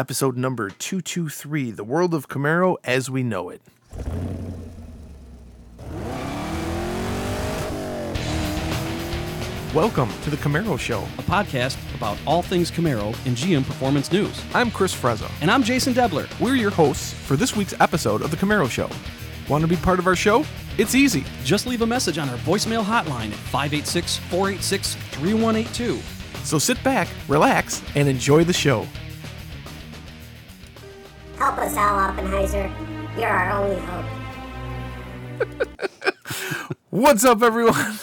episode number 223 The World of Camaro as We Know It. Welcome to the Camaro Show. a podcast about all things Camaro and GM Performance News. I'm Chris Frezza. And I'm Jason Debler. We're your hosts for this week's episode of the Camaro Show. Want to be part of our show? It's easy. Just leave a message on our voicemail hotline at 586 486 3182. So sit back, relax, and enjoy the show. Help us out, Oppenheiser. You're our only hope. What's up, everyone?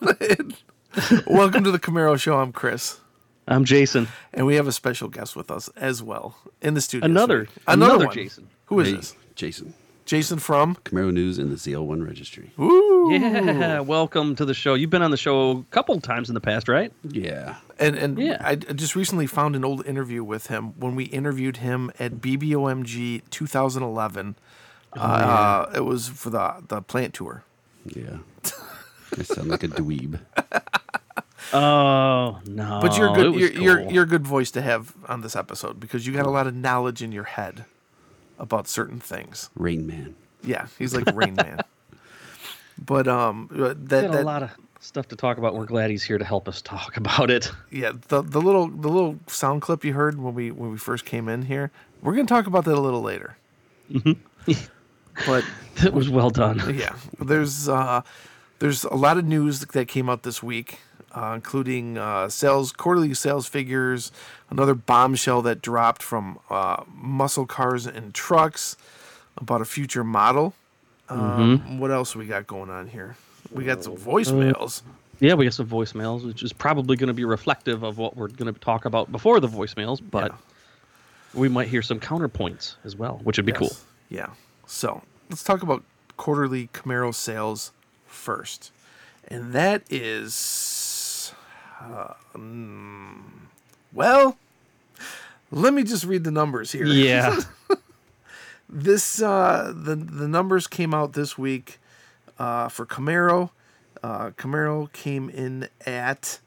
Welcome to the Camaro Show. I'm Chris. I'm Jason. And we have a special guest with us as well in the studio. Another- another, another one. Jason. Who is Hey, this? Jason. Jason from. Camaro News and the ZL1 Registry. Woo! Yeah, welcome to the show. You've been on the show a couple times in the past, right? Yeah. And and Yeah. I I just recently found an old interview with him when we interviewed him at BBOMG 2011. uh, it was for the the plant tour. Yeah. I sound like a dweeb. Oh, no. But you're good. You're, you're you're a good voice to have on this episode because you got a lot of knowledge in your head about certain things. Rain Man. Yeah, he's like Rain Man. But um, uh, that Got that a lot of stuff to talk about. We're glad he's here to help us talk about it. yeah the the little the little sound clip you heard when we when we first came in here. We're gonna talk about that a little later. but It was well done. yeah, there's uh, there's a lot of news that came out this week, uh, including uh, sales quarterly sales figures, another bombshell that dropped from uh, Muscle Cars and Trucks about a future model. Um, What else we got going on here? We got some voicemails. Yeah, we got some voicemails, which is probably going to be reflective of what we're going to talk about before the voicemails, but we might hear some counterpoints as well, which would be cool. Yeah. So let's talk about quarterly Camaro sales first, and that is, um, well, let me just read the numbers here. Yeah. this uh, the the numbers came out this week uh, for Camaro. Uh, Camaro came in at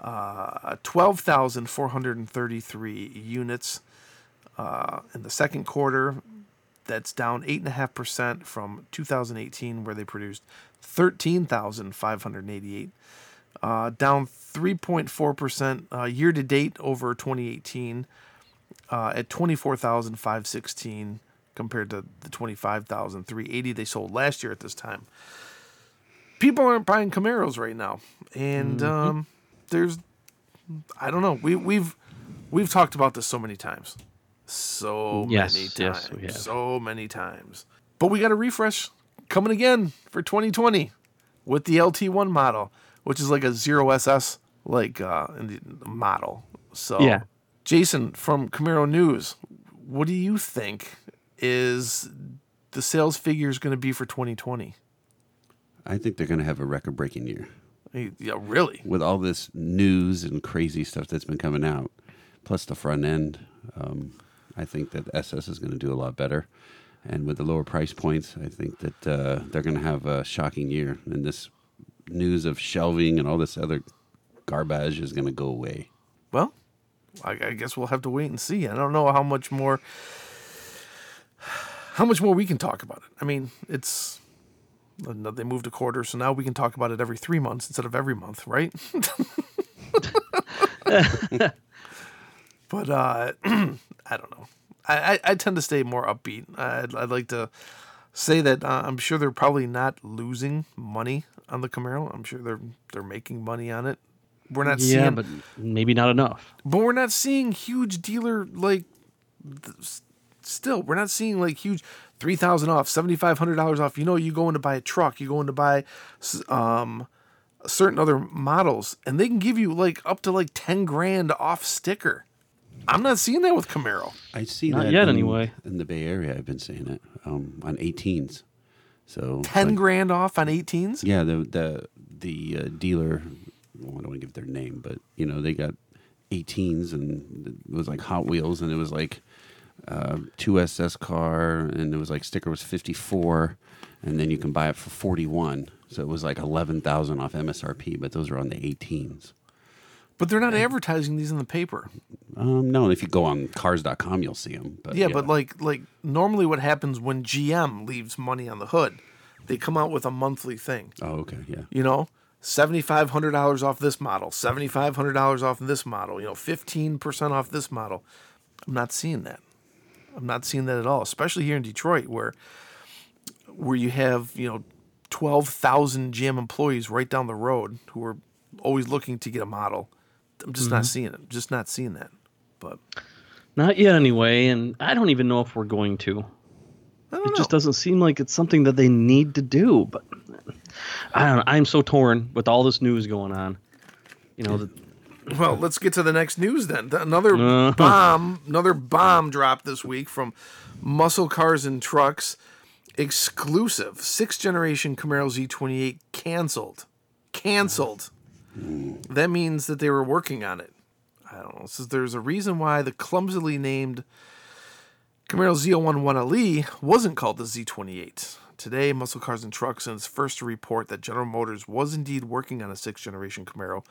uh, 12,433 units uh, in the second quarter. That's down 8.5% from 2018, where they produced 13,588. Uh, down 3.4 percent uh, year to date over 2018 uh, at 24,516 compared to the 25,380 they sold last year at this time. People aren't buying Camaros right now, and um, there's I don't know. We we've we've talked about this so many times, so Yes, many times, yes, so many times. But we got a refresh. Coming again for 2020 with the LT1 model, which is like a zero SS like uh, in the model. So Yeah. Jason from Camaro News, what do you think is the sales figure is going to be for 2020? I think they're going to have a record breaking year. Yeah, really? With all this news and crazy stuff that's been coming out, plus the front end, um, I think that SS is going to do a lot better. And with the lower price points, I think that uh, they're going to have a shocking year. And this news of shelving and all this other garbage is going to go away. Well, I, I guess we'll have to wait and see. I don't know how much more how much more we can talk about it. I mean, it's they moved a quarter, so now we can talk about it every three months instead of every month, right? but uh, I don't know. I, I, I tend to stay more upbeat. I'd, I'd like to say that uh, I'm sure they're probably not losing money on the Camaro. I'm sure they're they're making money on it. We're not yeah, seeing but maybe not enough. but we're not seeing huge dealer like th- still we're not seeing like huge 3000 off $7500 off you know you go in to buy a truck you go in to buy um certain other models and they can give you like up to like 10 grand off sticker i'm not seeing that with camaro I see Not that yet, in, anyway. in the Bay Area. I've been seeing it um, on 18s. So 10 like- grand off on 18s Yeah, the the the uh, dealer. Well, I don't want to give their name, but you know they got 18s, and it was like Hot Wheels, and it was like uh, two SS car, and it was like sticker was 54, and then you can buy it for 41. So it was like 11,000 off MSRP, but those are on the 18s. But they're not advertising these in the paper. Um, no, and if you go on cars.com, you'll see them. But Yeah, but like like normally what happens when GM leaves money on the hood, they come out with a monthly thing. oh, okay, yeah. You know, seventy five hundred dollars off this model, seventy five hundred dollars off this model. You know, fifteen percent off this model. I'm not seeing that. I'm not seeing that at all, especially here in Detroit, where where you have you know twelve thousand GM employees right down the road who are always looking to get a model. I'm just not seeing it. Just not seeing that. But Not yet, anyway, and I don't even know if we're going to. I don't It know. just doesn't seem like it's something that they need to do. But I don't know. I'm so torn with all this news going on. You know, the, Well, let's get to the next news then. Another Uh-huh. bomb, another bomb dropped this week from Muscle Cars and Trucks. Exclusive sixth generation Camaro Z28 canceled. Canceled. That means that they were working on it. I don't know. There's a reason why the clumsily named Camaro ZL1 1LE wasn't called the Z28. Today, Muscle Cars and Trucks is first to report that General Motors was indeed working on a sixth generation Camaro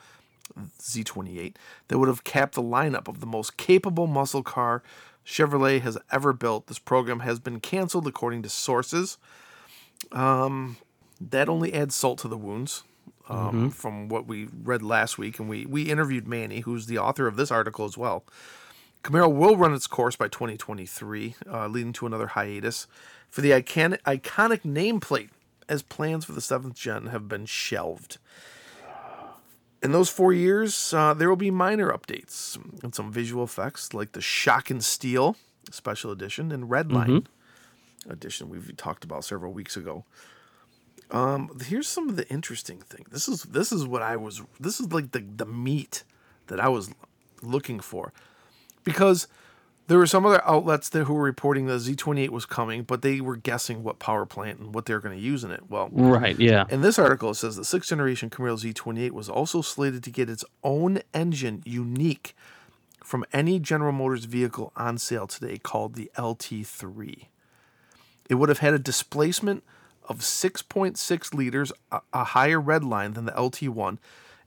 Z28 that would have capped the lineup of the most capable muscle car Chevrolet has ever built. This program has been canceled according to sources. Um, that only adds salt to the wounds. Um, From what we read last week, and we we interviewed Manny, who's the author of this article as well. Camaro will run its course by 2023, uh, leading to another hiatus for the iconic, iconic nameplate, as plans for the seventh gen have been shelved. In those four years, uh, there will be minor updates and some visual effects like the Shock and Steel Special Edition and Redline Edition we've talked about several weeks ago. Um, here's some of the interesting thing. This is this is what I was. This is like the the meat that I was looking for, because there were some other outlets that who were reporting the Z28 was coming, but they were guessing what power plant and what they're going to use in it. Well, right, yeah. in this article, it says the sixth generation Camaro Z28 was also slated to get its own engine unique from any General Motors vehicle on sale today called the LT3. It would have had a displacement of 6.6 liters, a, higher red line than the LT1,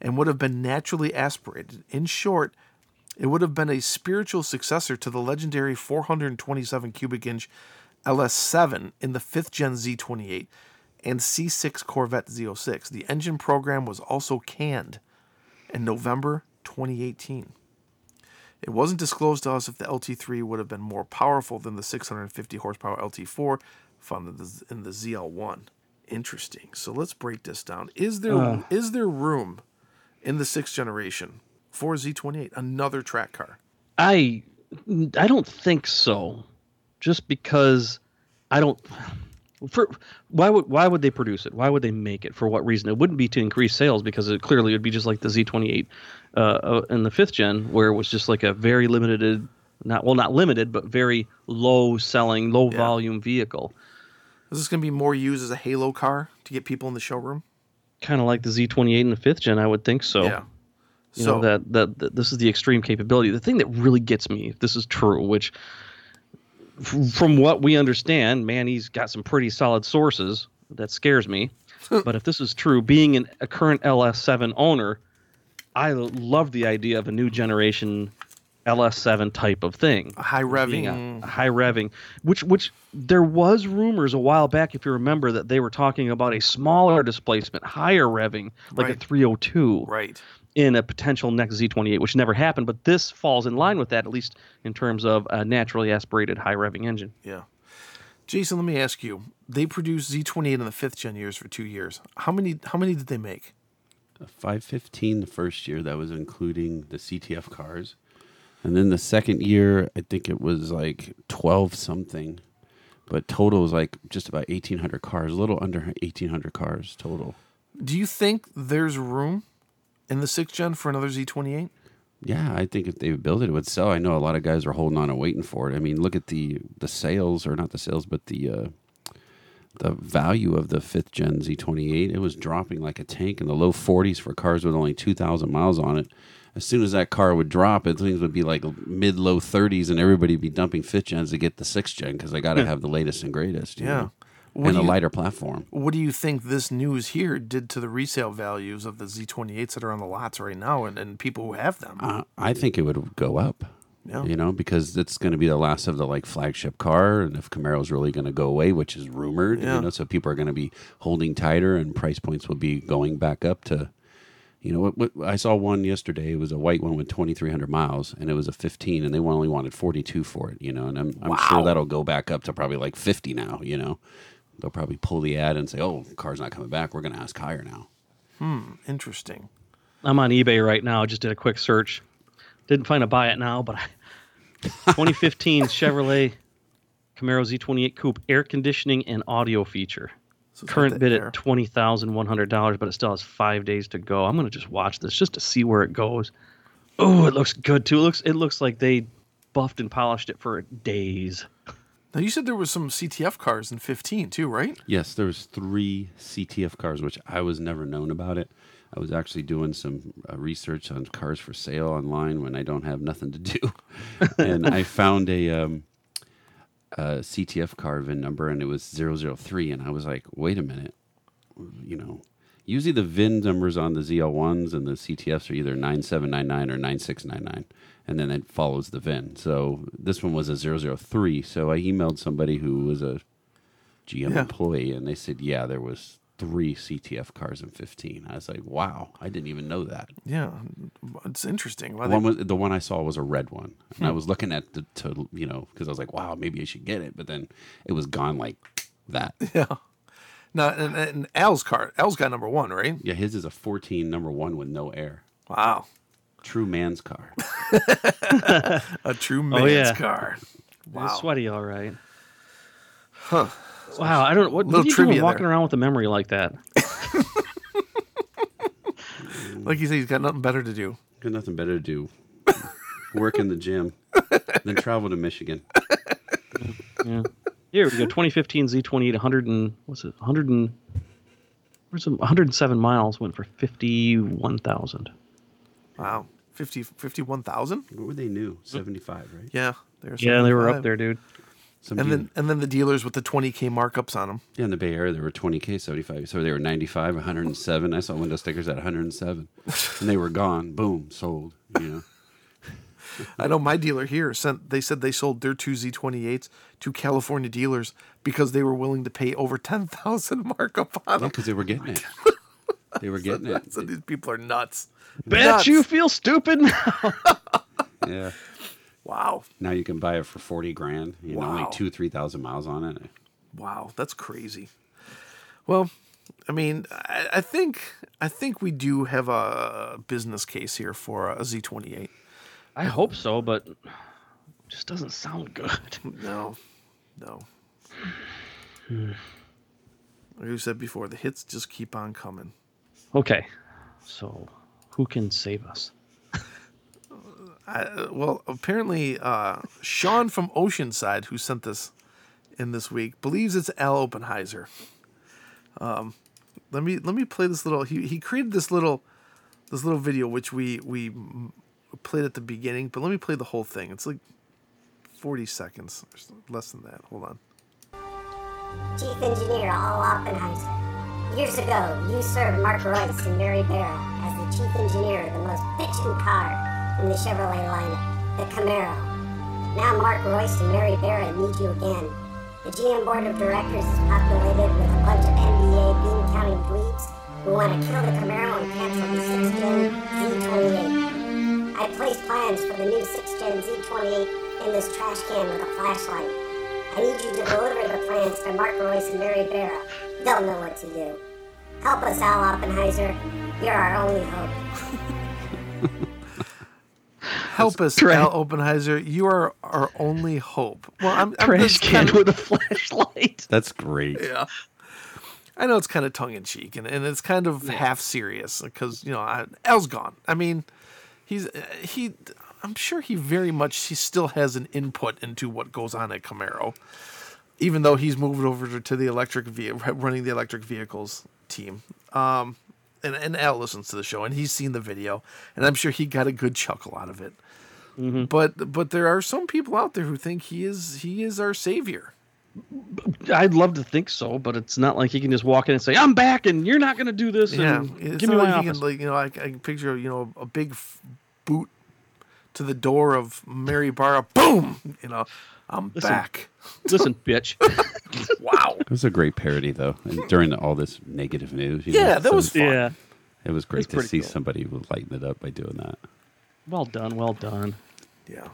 and would have been naturally aspirated. In short, it would have been a spiritual successor to the legendary 427 cubic inch LS7 in the 5th gen Z28 and C6 Corvette Z06. The engine program was also canned in November 2018. It wasn't disclosed to us if the LT3 would have been more powerful than the 650 horsepower LT4 found in the, in the ZL1. Interesting. So let's break this down. Is there is there room in the sixth generation for Z28, another track car? I I don't think so. Just because I don't for why would why would they produce it? Why would they make it? For what reason? It wouldn't be to increase sales because it clearly would be just like the Z28 uh, uh, in the fifth gen, where it was just like a very limited, not well, not limited, but very low selling, low Yeah. volume vehicle. Is this going to be more used as a halo car to get people in the showroom? Kind of like the Z28 in the fifth gen, I would think so. Yeah. You So know that, that that this is the extreme capability. The thing that really gets me, if this is true, which from what we understand, man, he's got some pretty solid sources. That scares me. but if this is true, being an, a current LS7 owner, I love the idea of a new generation LS7 type of thing. high revving. a, a high revving, which which there was rumors a while back, if you remember, that they were talking about a smaller displacement, higher revving, like Right. a 302 right. in a potential next Z28, which never happened. But this falls in line with that, at least in terms of a naturally aspirated high revving engine. Yeah. Jason, let me ask you. They produced Z28 in the fifth gen years for two years. How many? How many did they make? 515 the first year, that was including the CTF cars. And then the second year, I think it was like 12 something. But total was like just about 1,800 cars, a little under 1,800 cars total. Do you think there's room in the sixth gen for another Z28? Yeah, I think if they build it, it would sell. I know a lot of guys are holding on and waiting for it. I mean, look at the the sales, or not the sales, but the uh, the value of the fifth gen Z28. It was dropping like a tank in the low 40s for cars with only 2,000 miles on it. As soon as that car would drop, it things would be like mid low 30s, and everybody would be dumping fifth gens to get the sixth gen because they got to have the latest and greatest. you Yeah. know? And a you- lighter platform. What do you think this news here did to the resale values of the Z28s that are on the lots right now and, and people who have them? Uh, I think it would go up. Yeah. You know, because it's going to be the last of the like flagship car, and if Camaro's really going to go away, which is rumored, Yeah. you know, so people are going to be holding tighter, and price points will be going back up to, you know, what, what I saw one yesterday. It was a white one with twenty three hundred miles, and it was a fifteen, and they only wanted forty two for it. You know, and I'm, I'm sure that'll go back up to probably like fifty now. You know, they'll probably pull the ad and say, "Oh, car's not coming back. We're going to ask higher now." Hmm. Interesting. I'm on eBay right now. Just did a quick search. Didn't find a buy it now, but I, 2015 Chevrolet Camaro Z28 Coupe air conditioning and audio feature. So Current bid air. at twenty thousand one hundred dollars, but it still has five days to go. I'm gonna just watch this just to see where it goes. Oh, it looks good too. It looks it looks like they buffed and polished it for days. Now you said there was some CTF cars in 15 too, right? Yes, there was three CTF cars, which I was never known about it. I was actually doing some uh, research on cars for sale online when I don't have nothing to do, and I found a, um, a CTF car VIN number, and it was 003, and I was like, wait a minute, you know. Usually the VIN numbers on the ZL1s and the CTFs are either 9799 or 9699, and then it follows the VIN. So this one was a 003. So I emailed somebody who was a GM Yeah. employee, and they said, yeah, there was three CTF cars in 15. I was like, wow, I didn't even know that. Yeah, it's interesting. Why The they- one was the one I saw was a red one, and I Hmm. was looking at the to you know because I was like, wow, maybe I should get it, but then it was gone like that. yeah. Now, and, and Al's car, Al's got number one, right? yeah, his is a 14 number one with no air, Wow, true man's car. a true man's Oh, yeah. car. It's Wow. sweaty, all right. Huh. Wow, I don't. What, Little what are you trivia doing walking there. around with a memory like that? Like you say, he's got nothing better to do. Got nothing better to do. Work in the gym, then travel to Michigan. Yeah. Here we go. 2015 Z28, 100 and what's it? 100 and where's some 107 miles went for 51,000. Wow, 50, 51,000? What were they new? 75, right? Yeah, they're Yeah, they were up there, dude. Some And deal- then and then the dealers with the 20k markups on them. yeah, in the Bay Area, there were 20K, 75. So they were 95, 107. I saw window stickers at 107. and they were gone. Boom, sold. You know? I know my dealer here sent. They said they sold their two Z28s to California dealers because they were willing to pay over 10,000 markup on Yeah, them. because they were getting it. They were getting it. So these people are nuts. Bet Nuts. you feel stupid now. Yeah. Wow, Now you can buy it for 40 grand. You know, only two, 3,000 miles on it. wow, that's crazy. Well, I mean, I, I think I think we do have a business case here for a Z28. I hope so, but it just doesn't sound good. No, no. Like you said before, the hits just keep on coming. Okay, so who can save us? I, well, apparently, uh, Sean from Oceanside, who sent this in this week, believes it's Al Oppenheiser. Um, let me let me play this little. He he created this little this little video which we we played at the beginning, but let me play the whole thing. It's like forty seconds, less than that. Hold on. Chief Engineer Al Oppenheiser. Years ago, you served Mark Reuss and Mary Barra as the Chief Engineer of the most bitchin' car in the Chevrolet lineup, the Camaro. Now Mark Reuss and Mary Barra need you again. The GM Board of Directors is populated with a bunch of MBA bean counting dweebs who want to kill the Camaro and cancel the 6-gen Z28. I placed plans for the new 6-gen Z28 in this trash can with a flashlight. I need you to deliver the plans to Mark Reuss and Mary Barra. They'll know what to do. Help us, Al Oppenheiser. You're our only hope. Help us, Tra- Al Oppenheiser. You are our only hope. Well, I'm, I'm Trash just can kinda- with a flashlight. That's great. Yeah. I know it's kind of tongue in cheek and, and it's kind of half serious because, you know, I, Al's gone. I mean, he's, uh, he, I'm sure he very much, he still has an input into what goes on at Camaro, even though he's moved over to the electric, ve- running the electric vehicles team. Um, and, and Al listens to the show and he's seen the video and I'm sure he got a good chuckle out of it. Mm-hmm. But, but there are some people out there who think he is, he is our savior. I'd love to think so, but it's not like he can just walk in and say, "I'm back," and you're not going to do this. Yeah, give me my like office. can like you know I, I can picture you know a big f- boot to the door of Mary Barra. Boom! You know, I'm Listen. back. Listen, bitch. Wow. It was a great parody, though, and during all this negative news. you know, Yeah, that so was fun. yeah. It was great It's to see cool. somebody would lighten it up by doing that. Well done. Well done. Yeah.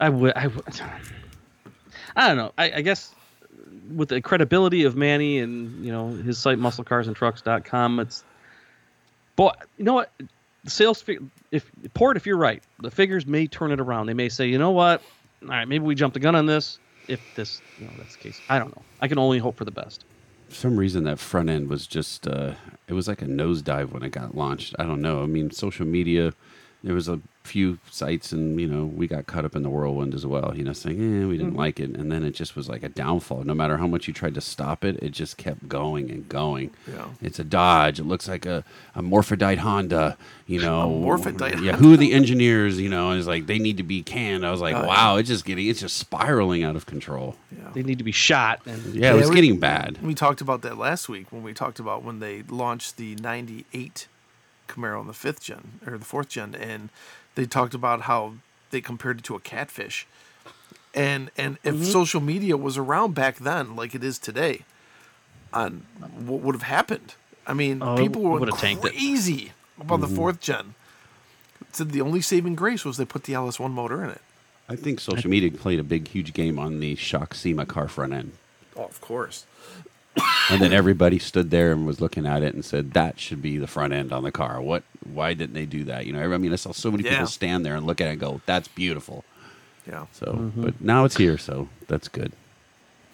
I would. I would. I don't know. I, I guess with the credibility of Manny and you know his site musclecarsandtrucks.com, it's. Boy, you know what? The sales if port, if you're right, the figures may turn it around. They may say, you know what? All right, maybe we jumped the gun on this. If this, you know, that's the case. I don't know. I can only hope for the best. For some reason, that front end was just, uh, it was like a nosedive when it got launched. I don't know. I mean, social media, there was a few sites, and, you know, we got caught up in the whirlwind as well, you know, saying, eh, we didn't like it. And then it just was like a downfall. No matter how much you tried to stop it, it just kept going and going. Yeah. It's a Dodge. It looks like a, a Morphodite Honda, you know. Morphodite Yeah, who are the engineers, you know, and it's like, they need to be canned. I was like, Oh, yeah. wow, it's just getting, it's just spiraling out of control. Yeah. They need to be shot. And Yeah, it was we- getting bad. We talked about that last week when we talked about when they launched the '98 Camaro on the fifth gen or the fourth gen, and they talked about how they compared it to a catfish. And and if Mm-hmm. social media was around back then, like it is today, on what would have happened? I mean, Oh, people were would've tanked it. crazy about the fourth gen. Said the only saving grace was they put the LS1 motor in it. I think social media played a big, huge game on the Shock SEMA car front end. Oh, of course. And then everybody stood there and was looking at it and said, that should be the front end on the car. What? Why didn't they do that? You know, I mean, I saw so many Yeah. people stand there and look at it and go, that's beautiful. Yeah. So, mm-hmm. but now it's here, so that's good.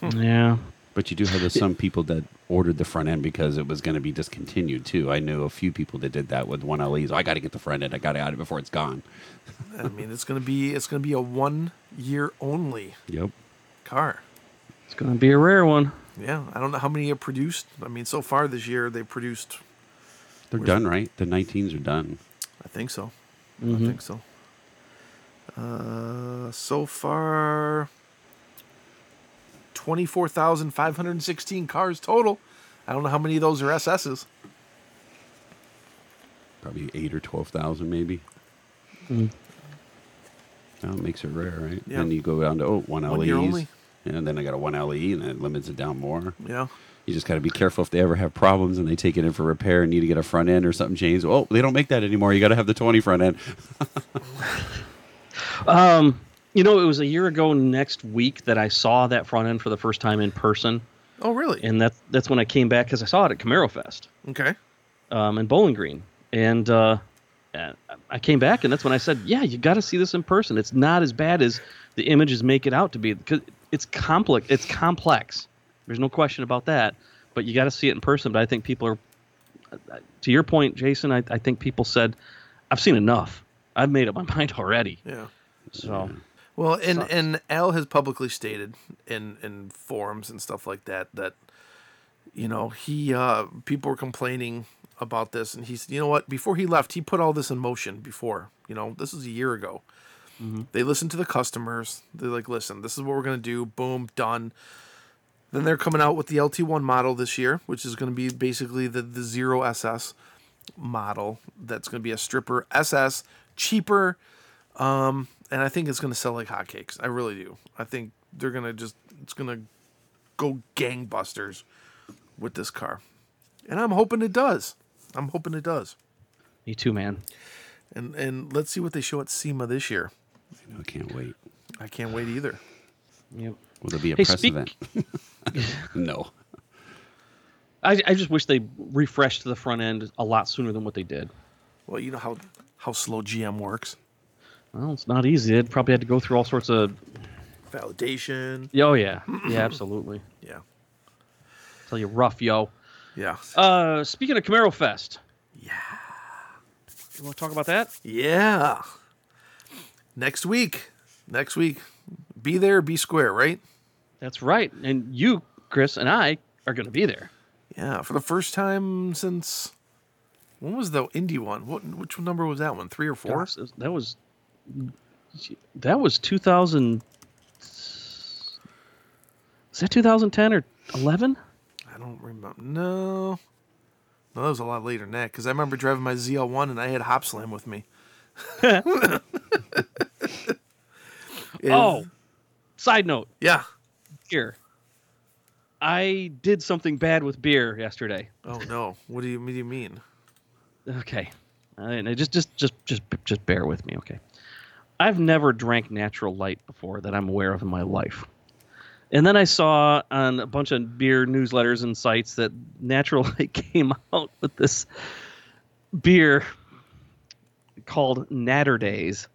Hmm. yeah, But you do have some people that ordered the front end because it was going to be discontinued too. I knew a few people that did that with one LEs. I got to get the front end. I got to out it before it's gone. I mean, it's gonna be it's gonna be a one year only Yep. car. it's going to be a rare one. Yeah, I don't know how many are produced. I mean, so far this year they produced. They're Where's- done, right? The 19s are done. I think so. Mhm. I think so. Uh, so far, twenty-four thousand five hundred sixteen cars total. I don't know how many of those are SSs. Probably eight or 12,000 maybe. Mm. That makes it rare, right? Yeah. Then you go down to, oh, one One LEs. Year only. And then I got a one LE and then it limits it down more. Yeah. You just got to be careful if they ever have problems and they take it in for repair and need to get a front end or something changed. Oh, they don't make that anymore. You got to have the 20 front end. Um, you know, it was a year ago next week that I saw that front end for the first time in person, Oh, really? and that's that's when I came back because I saw it at Camaro Fest okay. um, in Bowling Green, and uh, and I came back, and that's when I said, "Yeah, you got to see this in person. It's not as bad as the images make it out to be because it's complex. It's complex. There's no question about that. But you got to see it in person. But I think people are, to your point, Jason. I, I think people said, "I've seen enough. I've made up my mind already." Yeah. So. Well, and Sucks. and Al has publicly stated in in forums and stuff like that that you know he uh people were complaining about this and he said, you know what before he left he put all this in motion before you know this is a year ago they listen to the customers they're like listen this is what we're going to do boom done then they're coming out with the lt1 model this year which is going to be basically the the zero ss model that's going to be a stripper ss cheaper um, and I think it's going to sell like hotcakes. I really do. I think they're going to just, it's going to go gangbusters with this car. And I'm hoping it does. I'm hoping it does. Me too, man. And and let's see what they show at SEMA this year. I can't wait. I can't wait either. Yep. Will there be a Hey, press speak- event? no. I, I just wish they refreshed the front end a lot sooner than what they did. Well, you know how how slow GM works. Well, it's not easy. They'd probably had to go through all sorts of. Validation. Oh yeah, yeah, absolutely. Yeah. Tell you rough, yo. Yeah. Uh, speaking of Camaro Fest. Yeah. You want to talk about that? Yeah. Next week. Next week. Be there, be square, right? That's right. And you, Chris, and I are going to be there. Yeah, for the first time since when was the Indy one? What which number was that one? Three or four? Gosh, that was that was 2000 Is that 2010 or 11? I don't remember. No. No, that was a lot later than that because I remember driving my ZL1 and I had Hop Slam with me. It- Oh, side note Yeah. here. I did something bad with beer yesterday. Oh, no. What do you, what do you mean? Okay, I, I just just just just just bear with me, okay? I've never drank natural light before that I'm aware of in my life. And then I saw on a bunch of beer newsletters and sites that Natural Light came out with this beer called Naturdays.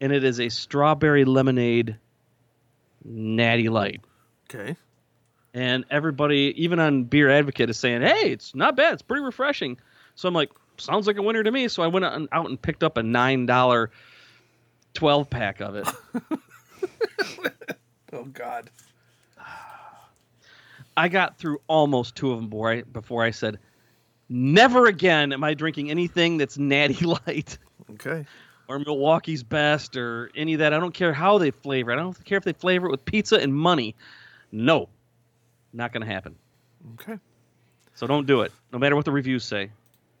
And it is a strawberry lemonade natty light. Okay. And everybody, even on Beer Advocate, is saying, hey, it's not bad. It's pretty refreshing. So I'm like, sounds like a winner to me. So I went out and, picked up a $9 12 pack of it. Oh, God. I got through almost two of them before I, before I said, never again am I drinking anything that's natty light Okay. Or Milwaukee's best or any of that. I don't care how they flavor it. I don't care if they flavor it with pizza and money. No, not going to happen. Okay. So don't do it, no matter what the reviews say.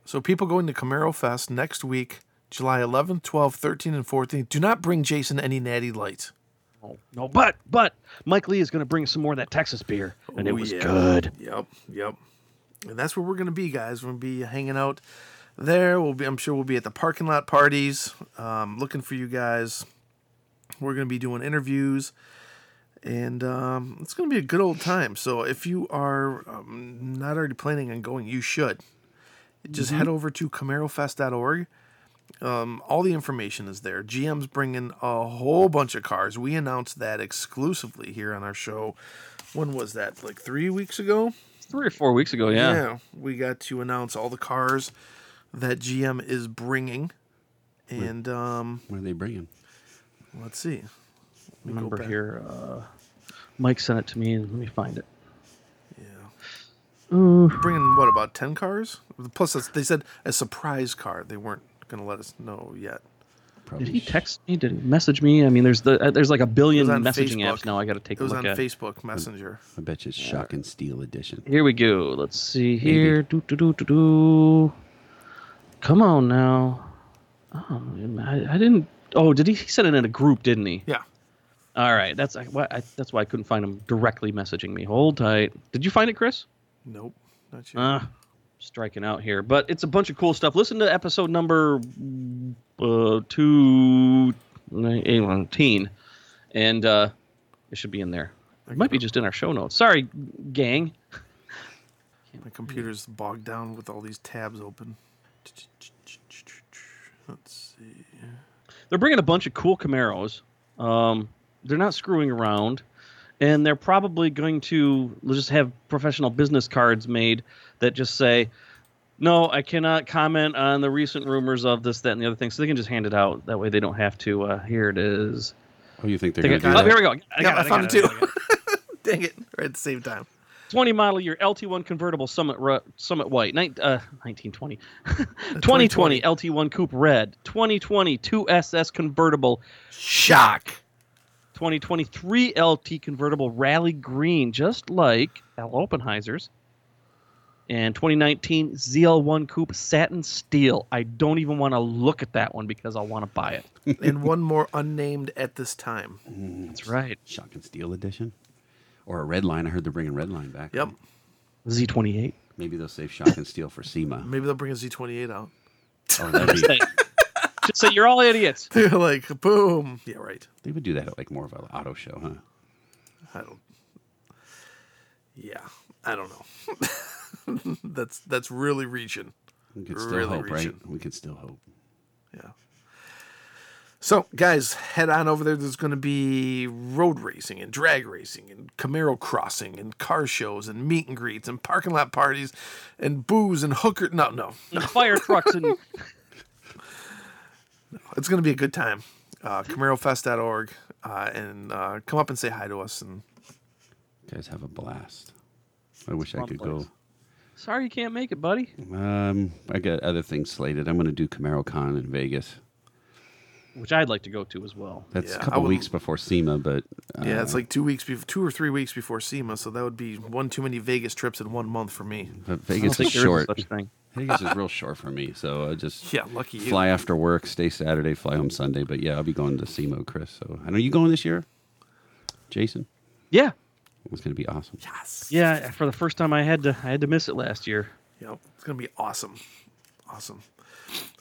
So people going to Camaro Fest next week, July 11th, 12th, 13th, and 14th. Do not bring Jason any natty lights. Oh, no, but but Mike Lee is going to bring some more of that Texas beer, and it Oh, was yeah. good. Yep, yep. And that's where we're gonna be, guys. We're gonna be hanging out there. We'll be. I'm sure we'll be at the parking lot parties, um, looking for you guys. We're gonna be doing interviews, and um, it's gonna be a good old time. So if you are um, not already planning on going, you should. Just head over to CamaroFest.org. Um, all the information is there. GM's bringing a whole bunch of cars. We announced that exclusively here on our show. When was that? Like three weeks ago? Three or four weeks ago, yeah. yeah. we got to announce all the cars that GM is bringing, and um, What are they bringing? let's see. Let Remember here, uh, Mike sent it to me, and let me find it. Yeah, Ooh. bringing what about ten cars? Plus, it's- they said a surprise car. They weren't going to let us know yet. Probably Did he text me? Did he message me? I mean, there's the uh, there's like a billion It was on messaging Facebook. apps now. I got to take a look at. It was on at. Facebook Messenger. I bet you it's Shock and Steel edition. Here we go. Let's see here. Do do do do do. Come on now. Oh, I, I didn't. Oh, did he? He sent it in a group, didn't he? Yeah, All right. That's I, why. I, that's why I couldn't find him directly messaging me. Hold tight. Did you find it, Chris? nope, not yet. Uh, striking out here, but it's a bunch of cool stuff. Listen to episode number uh, two eighteen, and uh, it should be in there. It might be just in our show notes. Sorry, gang. My computer's bogged down with all these tabs open. Let's see. They're bringing a bunch of cool Camaros. Um, they're not screwing around, and they're probably going to just have professional business cards made that just say, "No, I cannot comment on the recent rumors of this, that, and the other thing." So they can just hand it out. That way, they don't have to. Uh, here it is. Oh, you think they're going to do oh, that? here we go. I, Yeah, got I it, I found got it it, too. It. Dang it! Right at the same time. 20 model year LT1 convertible Summit Ru- Summit White, Nin- uh, 1920. 2020 LT1 Coupe Red, 2020 2SS convertible Shock. 2023 LT convertible Rally Green, just like Al Oppenheiser's. And 2019 ZL1 Coupe Satin Steel. I don't even want to look at that one because I'll want to buy it. and one more unnamed at this time. That's right. Shock and Steel edition? Or a red line. I heard they're bringing red line back. Yep. Z28. Maybe they'll save Shock and Steel for SEMA. Maybe they'll bring a Z28 out. Oh, that'd be, Say- Just say you're all idiots. They're like, boom. Yeah, right. they would do that at like more of an auto show, huh? I don't. Yeah, I don't know. that's that's really reaching. We could still Really hope, reaching. right? We could still hope. Yeah. So, guys, head on over there. There's going to be road racing and drag racing and Camaro crossing and car shows and meet and greets and parking lot parties and booze and hooker. No, no, And fire trucks and it's going to be a good time. Uh, CamaroFest.org uh, and uh, come up and say hi to us. And You guys have a blast. I wish I could place. go. Sorry you can't make it, buddy. Um, I got other things slated. I'm going to do CamaroCon in Vegas. Which I'd like to go to as well. That's Yeah, a I couple would- weeks before SEMA, but uh, Yeah, it's like two weeks, before, two or three weeks before SEMA, so that would be one too many Vegas trips in one month for me. but Vegas is there is short. such thing. Vegas is real short for me, so I just Yeah, lucky you. fly after work, stay Saturday, fly home Sunday. But yeah, I'll be going to SEMA, Chris. So I know you going this year, Jason. Yeah, It's going to be awesome. Yes. yeah. For the first time, I had to I had to miss it last year. Yep, it's gonna be awesome, awesome.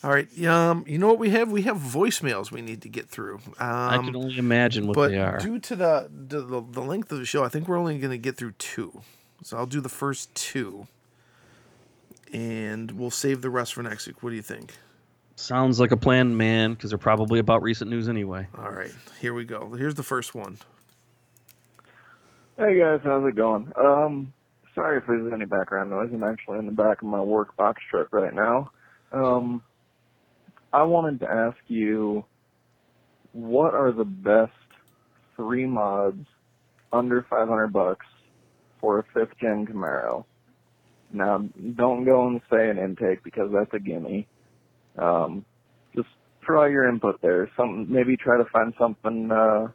All right, um, you know what we have? We have voicemails we need to get through. Um, I can only imagine what but they are. due to the, the the the length of the show, I think we're only gonna get through two. So I'll do the first two, and we'll save the rest for next week. What do you think? Sounds like a plan, man, because they're probably about recent news anyway. All right, here we go. Here's the first one. Hey guys, how's it going? Um, sorry if there's any background noise. I'm actually in the back of my work box truck right now. Um, I wanted to ask you, what are the best three mods under 500 bucks for a fifth gen Camaro? Now, don't go and say an intake because that's a gimme. Um, just throw out your input there. Some maybe try to find something. Uh,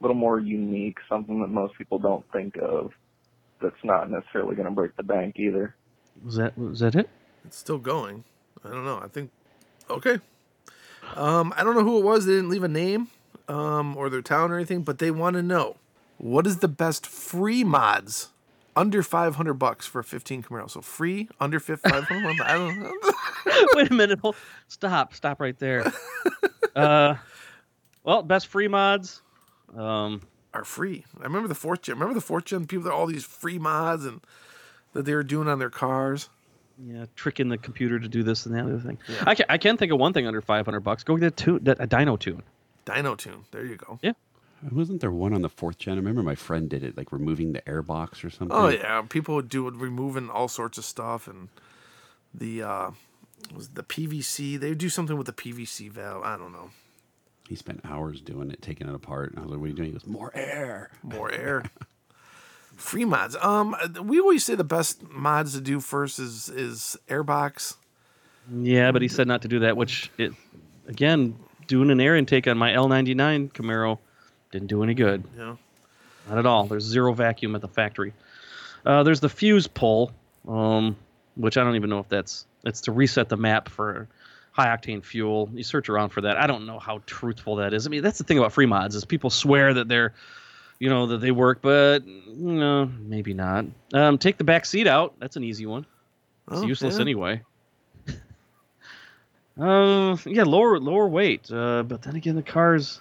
little more unique, something that most people don't think of that's not necessarily going to break the bank either. Was that was that it? It's still going. I don't know. I think okay. Um, I don't know who it was. They didn't leave a name um, or their town or anything, but they want to know what is the best free mods under 500 bucks for a 15 Camaro. So free under 500. I don't know. Wait a minute. Hold, stop. Stop right there. Uh, well, best free mods. Um, Are free. I remember the fourth gen. Remember the fourth gen people. All these free mods and that they were doing on their cars. Yeah, tricking the computer to do this and that other thing. I can I can think of one thing under five hundred bucks. Go get a tune, that a dyno tune. Dyno Tune. There you go. Yeah. Wasn't there one on the fourth gen? I remember my friend did it, like removing the airbox or something. Oh yeah, people would do it, removing all sorts of stuff and the uh was the PVC. They would do something with the PVC valve. I don't know. He spent hours doing it, taking it apart. And I was like, "What are you doing?" He goes, "More air." More air. Free mods. Um, we always say the best mods to do first is is airbox. Yeah, but he said not to do that. Which it again doing an air intake on my L ninety nine Camaro didn't do any good. Know, Not at all. There's zero vacuum at the factory. Uh, there's the fuse pull, um, which I don't even know if that's it's to reset the map for high octane fuel. You search around for that. I don't know how truthful that is. I mean, that's the thing about free mods is people swear that they're, you know, that they work, but no, maybe not. Um, take the back seat out. That's an easy one. It's Oh, useless yeah. anyway. uh, yeah, lower lower weight. Uh, but then again, the cars,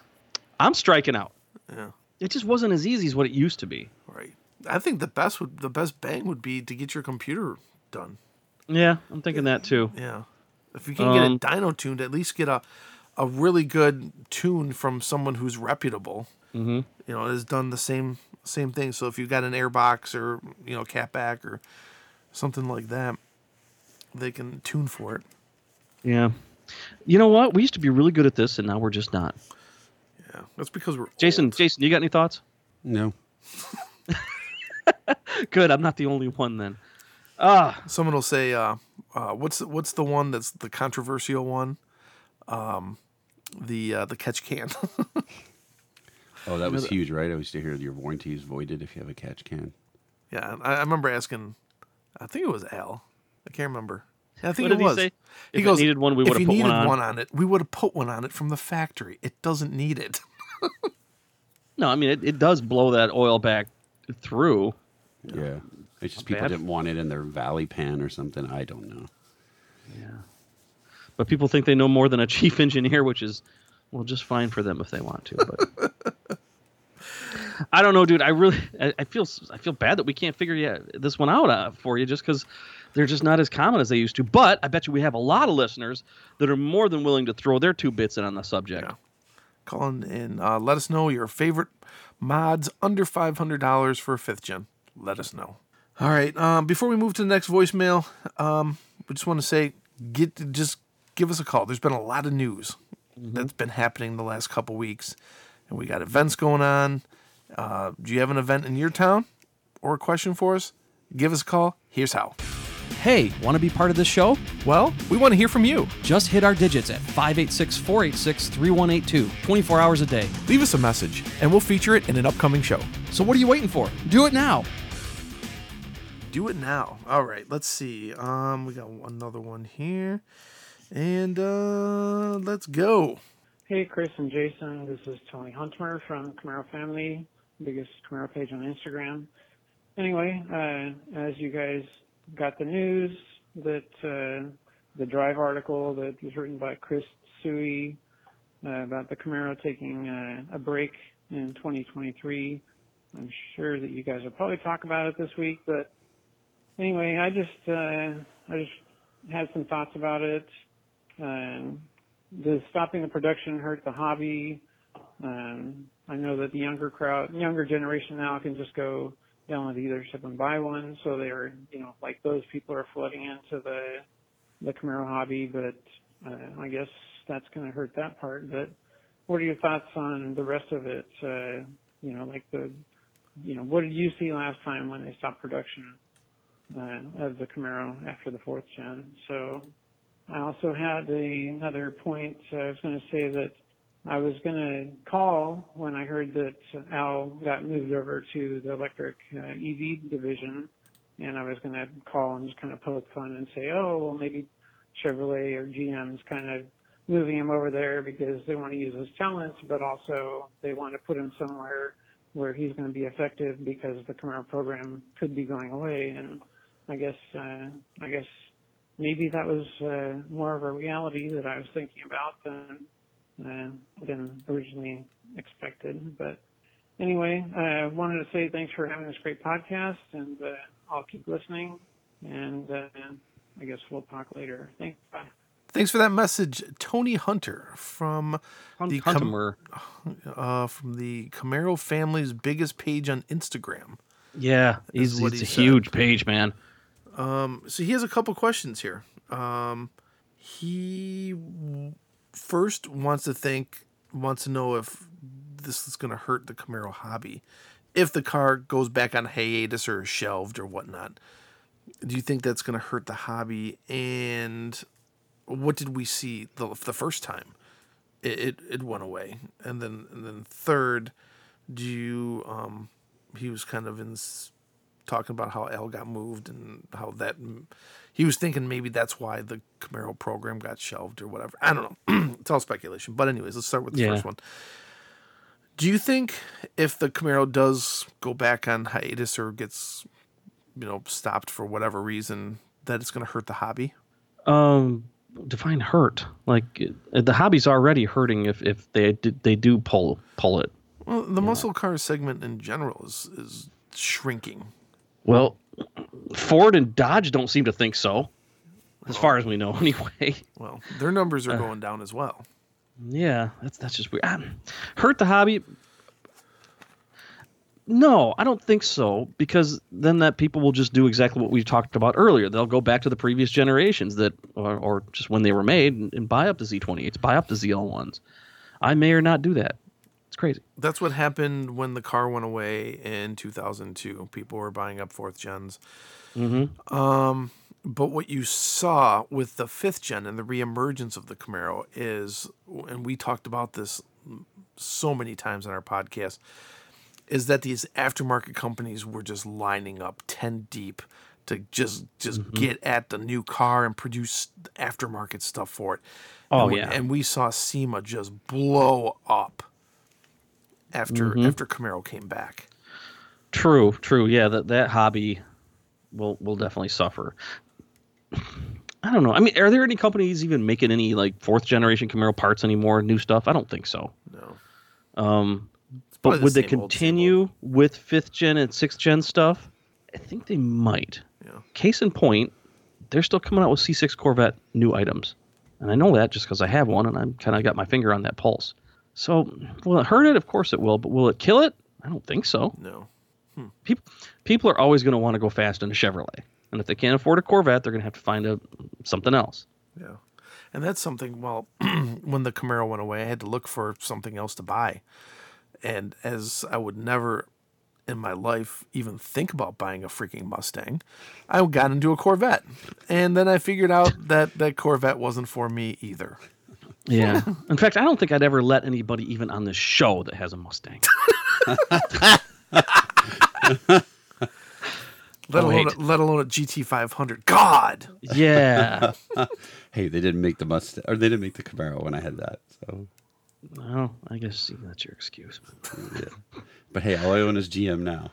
I'm striking out. Yeah. It just wasn't as easy as what it used to be. right. I think the best would the best bang would be to get your computer done. Yeah, I'm thinking that too. Yeah. If you can Um, get it dyno tuned, at least get a a really good tune from someone who's reputable. Mm-hmm. You know, has done the same same thing. So if you've got an airbox or you know catback or something like that, they can tune for it. Yeah. You know what? We used to be really good at this, and now we're just not. Yeah, that's because we're Jason, old. Jason, you got any thoughts? No, Good. I'm not the only one then. Ah, Someone will say, uh, uh, "What's the, what's the one that's the controversial one?" Um, the uh, the catch can. oh, that was huge, right? I used to hear your warranty is voided if you have a catch can. yeah, I, I remember asking. I think it was Al. I can't remember. Yeah, I think What it did he was. say? He If it goes, needed one, we would've he put one needed on." it, we would have put one on it from the factory. It doesn't need it. no, I mean it, it does blow that oil back through. Yeah, it's just people bad. didn't want it in their valley pan or something. I don't know. Yeah. But people think they know more than a chief engineer, which is well just fine for them if they want to. But I don't know, dude. I really I, I feel I feel bad that we can't figure yet this one out uh, for you just because they're just not as common as they used to. But I bet you we have a lot of listeners that are more than willing to throw their two bits in on the subject. Yeah. Call in and uh, let us know your favorite mods under five hundred dollars for a fifth gen. Let us know. All right. Um, before we move to the next voicemail, um, we just want to say, get just give us a call. There's been a lot of news that's been happening the last couple weeks, and we got events going on. Uh, do you have an event in your town or a question for us? Give us a call. Here's how. Hey, want to be part of this show? Well, we want to hear from you. Just hit our digits at 586 486 3182, 24 hours a day. Leave us a message, and we'll feature it in an upcoming show. So what are you waiting for? Do it now. Do it now. All right, let's see. Um, we got another one here, and uh, let's go. Hey, Chris and Jason. This is Tony Hunter from Camaro Family, biggest Camaro page on Instagram. Anyway, uh, as you guys got the news that uh, the Drive article that was written by Chris Tsui uh, about the Camaro taking uh, a break in 2023. I'm sure that you guys will probably talk about it this week, but anyway, I just uh, I just had some thoughts about it. Um, does stopping the production hurt the hobby? Um, I know that the younger crowd, younger generation now can just go down to the dealership and buy one. So they're, you know, like those people are flooding into the the Camaro hobby. But uh, I guess that's going to hurt that part. But what are your thoughts on the rest of it? Uh, you know, like the, you know, what did you see last time when they stopped production uh, of the Camaro after the fourth gen? So I also had a, another point. Uh, I was going to say that I was going to call when I heard that Al got moved over to the electric uh, EV division, and I was going to call and just kind of poke fun and say, oh, well, maybe Chevrolet or GM's kind of moving him over there because they want to use his talents, but also they want to put him somewhere where he's going to be effective because the Camaro program could be going away. And I guess, uh, I guess maybe that was uh, more of a reality that I was thinking about than uh, than originally expected. But anyway, I wanted to say thanks for having this great podcast, and uh, I'll keep listening. And uh, I guess we'll talk later. Thanks. Bye. Thanks for that message, Tony Hunter from the Cam- Hunter. uh, from the Camaro family's biggest page on Instagram. Yeah, he's, he's he a said. huge page, man. Um, so he has a couple questions here. Um, he first wants to think, wants to know if this is going to hurt the Camaro hobby, if the car goes back on hiatus or shelved or whatnot. Do you think that's going to hurt the hobby? And what did we see the the first time? It it, it went away, and then and then third, do you um, he was kind of in talking about how Al got moved and how that he was thinking maybe that's why the Camaro program got shelved or whatever. I don't know. it's all speculation. But anyways, let's start with the Yeah. first one. Do you think if the Camaro does go back on hiatus or gets you know stopped for whatever reason that it's going to hurt the hobby? Um, define hurt. Like uh, the hobby's already hurting if if they they do pull pull it. Well, the muscle car segment in general is is shrinking. Well, Ford and Dodge don't seem to think so, as far as we know, anyway. Well, their numbers are Uh. going down as well. Yeah, that's that's just weird. Ah, hurt the hobby. No, I don't think so because then that people will just do exactly what we talked about earlier. They'll go back to the previous generations that, or, or just when they were made, and, and buy up the Z28s, buy up the ZL1s. I may or not do that. Crazy. That's what happened when the car went away in 2002. People were buying up fourth gens. Mm-hmm. Um, but what you saw with the fifth gen and the reemergence of the Camaro is, and we talked about this so many times on our podcast, is that these aftermarket companies were just lining up 10 deep to just just Mm-hmm. get at the new car and produce aftermarket stuff for it. Oh, and, we- yeah. and we saw SEMA just blow up after Mhm. after Camaro came back. True, true. Yeah, that that hobby will will definitely suffer. I don't know. I mean, are there any companies even making any like fourth generation Camaro parts anymore? New stuff? I don't think so. No. Um, but the would they same old, continue with fifth gen and sixth gen stuff? I think they might. Yeah. Case in point, they're still coming out with C6 Corvette new items, and I know that just because I have one and I'm kind of got my finger on that pulse. So, will it hurt it? Of course it will. But will it kill it? I don't think so. No. Hmm. People people are always going to want to go fast in a Chevrolet, and if they can't afford a Corvette, they're going to have to find a something else. Yeah. And that's something, well, when the Camaro went away, I had to look for something else to buy. And as I would never, in my life even think about buying a freaking Mustang. I got into a Corvette, and then I figured out that that Corvette wasn't for me either. Yeah. In fact, I don't think I'd ever let anybody even on this show that has a Mustang. Let Oh, alone a, let alone a GT 500. God. Yeah. Hey, they didn't make the Mustang, or they didn't make the Camaro when I had that. So, well, I guess that's your excuse. yeah. But hey, all I own is GM now.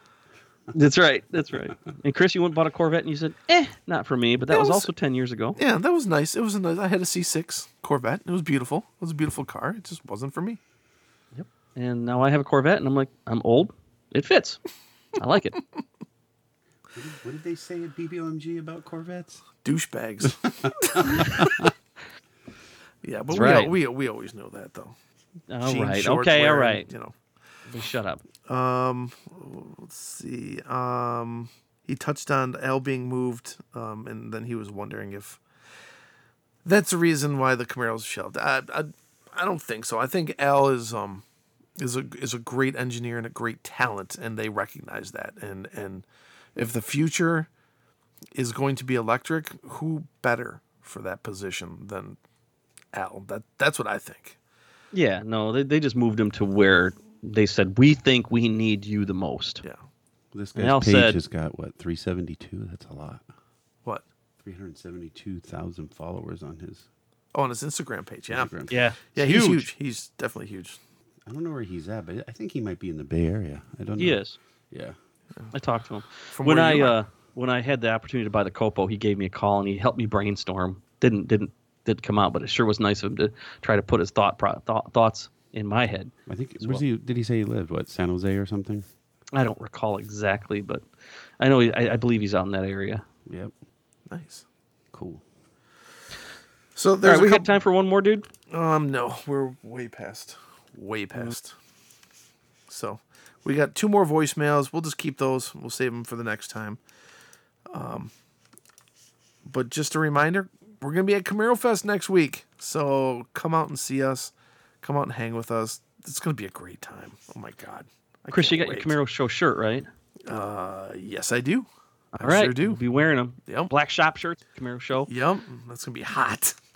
That's right. That's right. And Chris, you went and bought a Corvette, and you said, "Eh, not for me." But that It was, was- also ten years ago. Yeah, that was nice. It was a nice. I had a C6 Corvette. It was beautiful. It was a beautiful car. It just wasn't for me. Yep. And now I have a Corvette, and I'm like, I'm old. It fits. I like it. What did they say at BBOMG about Corvettes? Douchebags. yeah, but we, right. we we always know that though. All Jeans, right. shorts Okay. All wearing, right. You know. Shut up. Um, let's see. Um, he touched on Al being moved, um, and then he was wondering if that's the reason why the Camaro's shelved. I, I, I don't think so. I think Al is um is a is a great engineer and a great talent, and they recognize that. And and if the future is going to be electric, who better for that position than Al? That that's what I think. Yeah. No, they they just moved him to where they said we think we need you the most. Yeah. This And guy's Al page said- has got what 372. That's a lot. What? 372,000 followers on his Oh, on his Instagram page. Yeah. Instagram. Yeah. Yeah, he's huge. He's definitely huge. I don't know where he's at, but I think he might be in the Bay Area. I don't know. He is. Yeah. I talked to him From when I uh, when I had the opportunity to buy the Copo. He gave me a call and he helped me brainstorm. Didn't didn't did come out, but it sure was nice of him to try to put his thought, pro- thought thoughts in my head. I think as where's well. he? Did he say he lived? What San Jose or something? I don't recall exactly, but I know he, I, I believe he's out in that area. Yep. Nice. Cool. So All there's right, a we got couple, time for one more, dude. um no, we're way past. Way past. So we got two more voicemails. We'll just keep those. We'll save them for the next time. Um but just a reminder, we're gonna be at Camaro Fest next week. So come out and see us. Come out and hang with us. It's gonna be a great time. Oh my god. I Chris, you got wait. your Camaro Show shirt, right? Uh yes I do. I All right, sure do. We'll be wearing them. Yep. Black shop shirts, Camaro Show Yep. That's gonna be hot.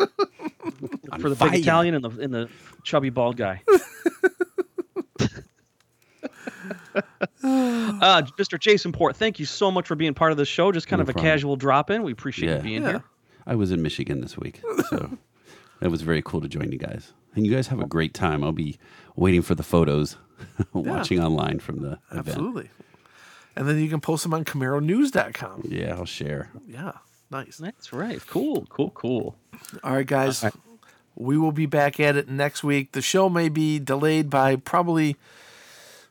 for the fire. big Italian and the and the chubby bald guy. uh, Mr. Jason Port, thank you so much for being part of the show. Just kind No of a problem. casual drop in. We appreciate Yeah. you being Yeah. here. I was in Michigan this week, so it was very cool to join you guys. And you guys have a great time. I'll be waiting for the photos, watching online from the event. Absolutely. And then you can post them on CamaroNews.com. Yeah, I'll share. Yeah. Nice. That's right. Cool, cool, cool. All right, guys. We will be back at it next week. The show may be delayed by probably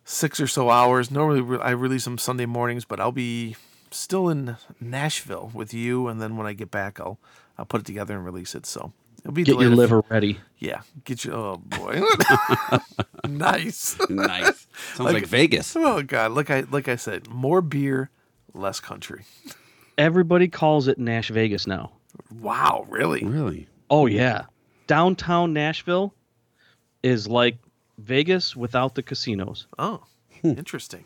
six or so hours. Normally, I release them Sunday mornings, but I'll be still in Nashville with you. And then when I get back, I'll I'll put it together and release it. So it'll be Get your a- liver ready. Yeah, get your. Oh boy, nice. Nice. Sounds like, Vegas. Oh god, like I like I said, more beer, less country. Everybody calls it Nash Vegas now. Wow, really? Really? Oh yeah, downtown Nashville is like Vegas without the casinos. Oh, hmm. interesting.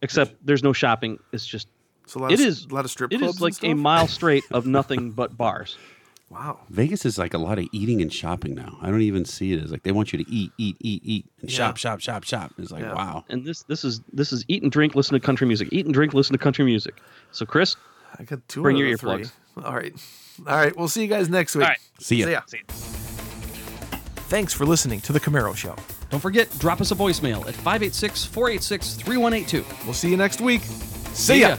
Except there's no shopping. It's just So a lot it of, is a lot of strip It clubs. is like a mile straight of nothing but bars. Wow. Vegas is like a lot of eating and shopping now. I don't even see it as like they want you to eat, eat, eat, eat, and Yeah. shop, shop, shop, shop. It's like Yeah. wow. And this this is this is eat and drink, listen to country music. Eat and drink, listen to country music. So Chris, I got two. Bring out your three. earplugs. All right. All right. We'll see you guys next week. All right. See ya. See ya. Thanks for listening to The Camaro Show. Don't forget, drop us a voicemail at 586 486 3182. We'll see you next week. See ya.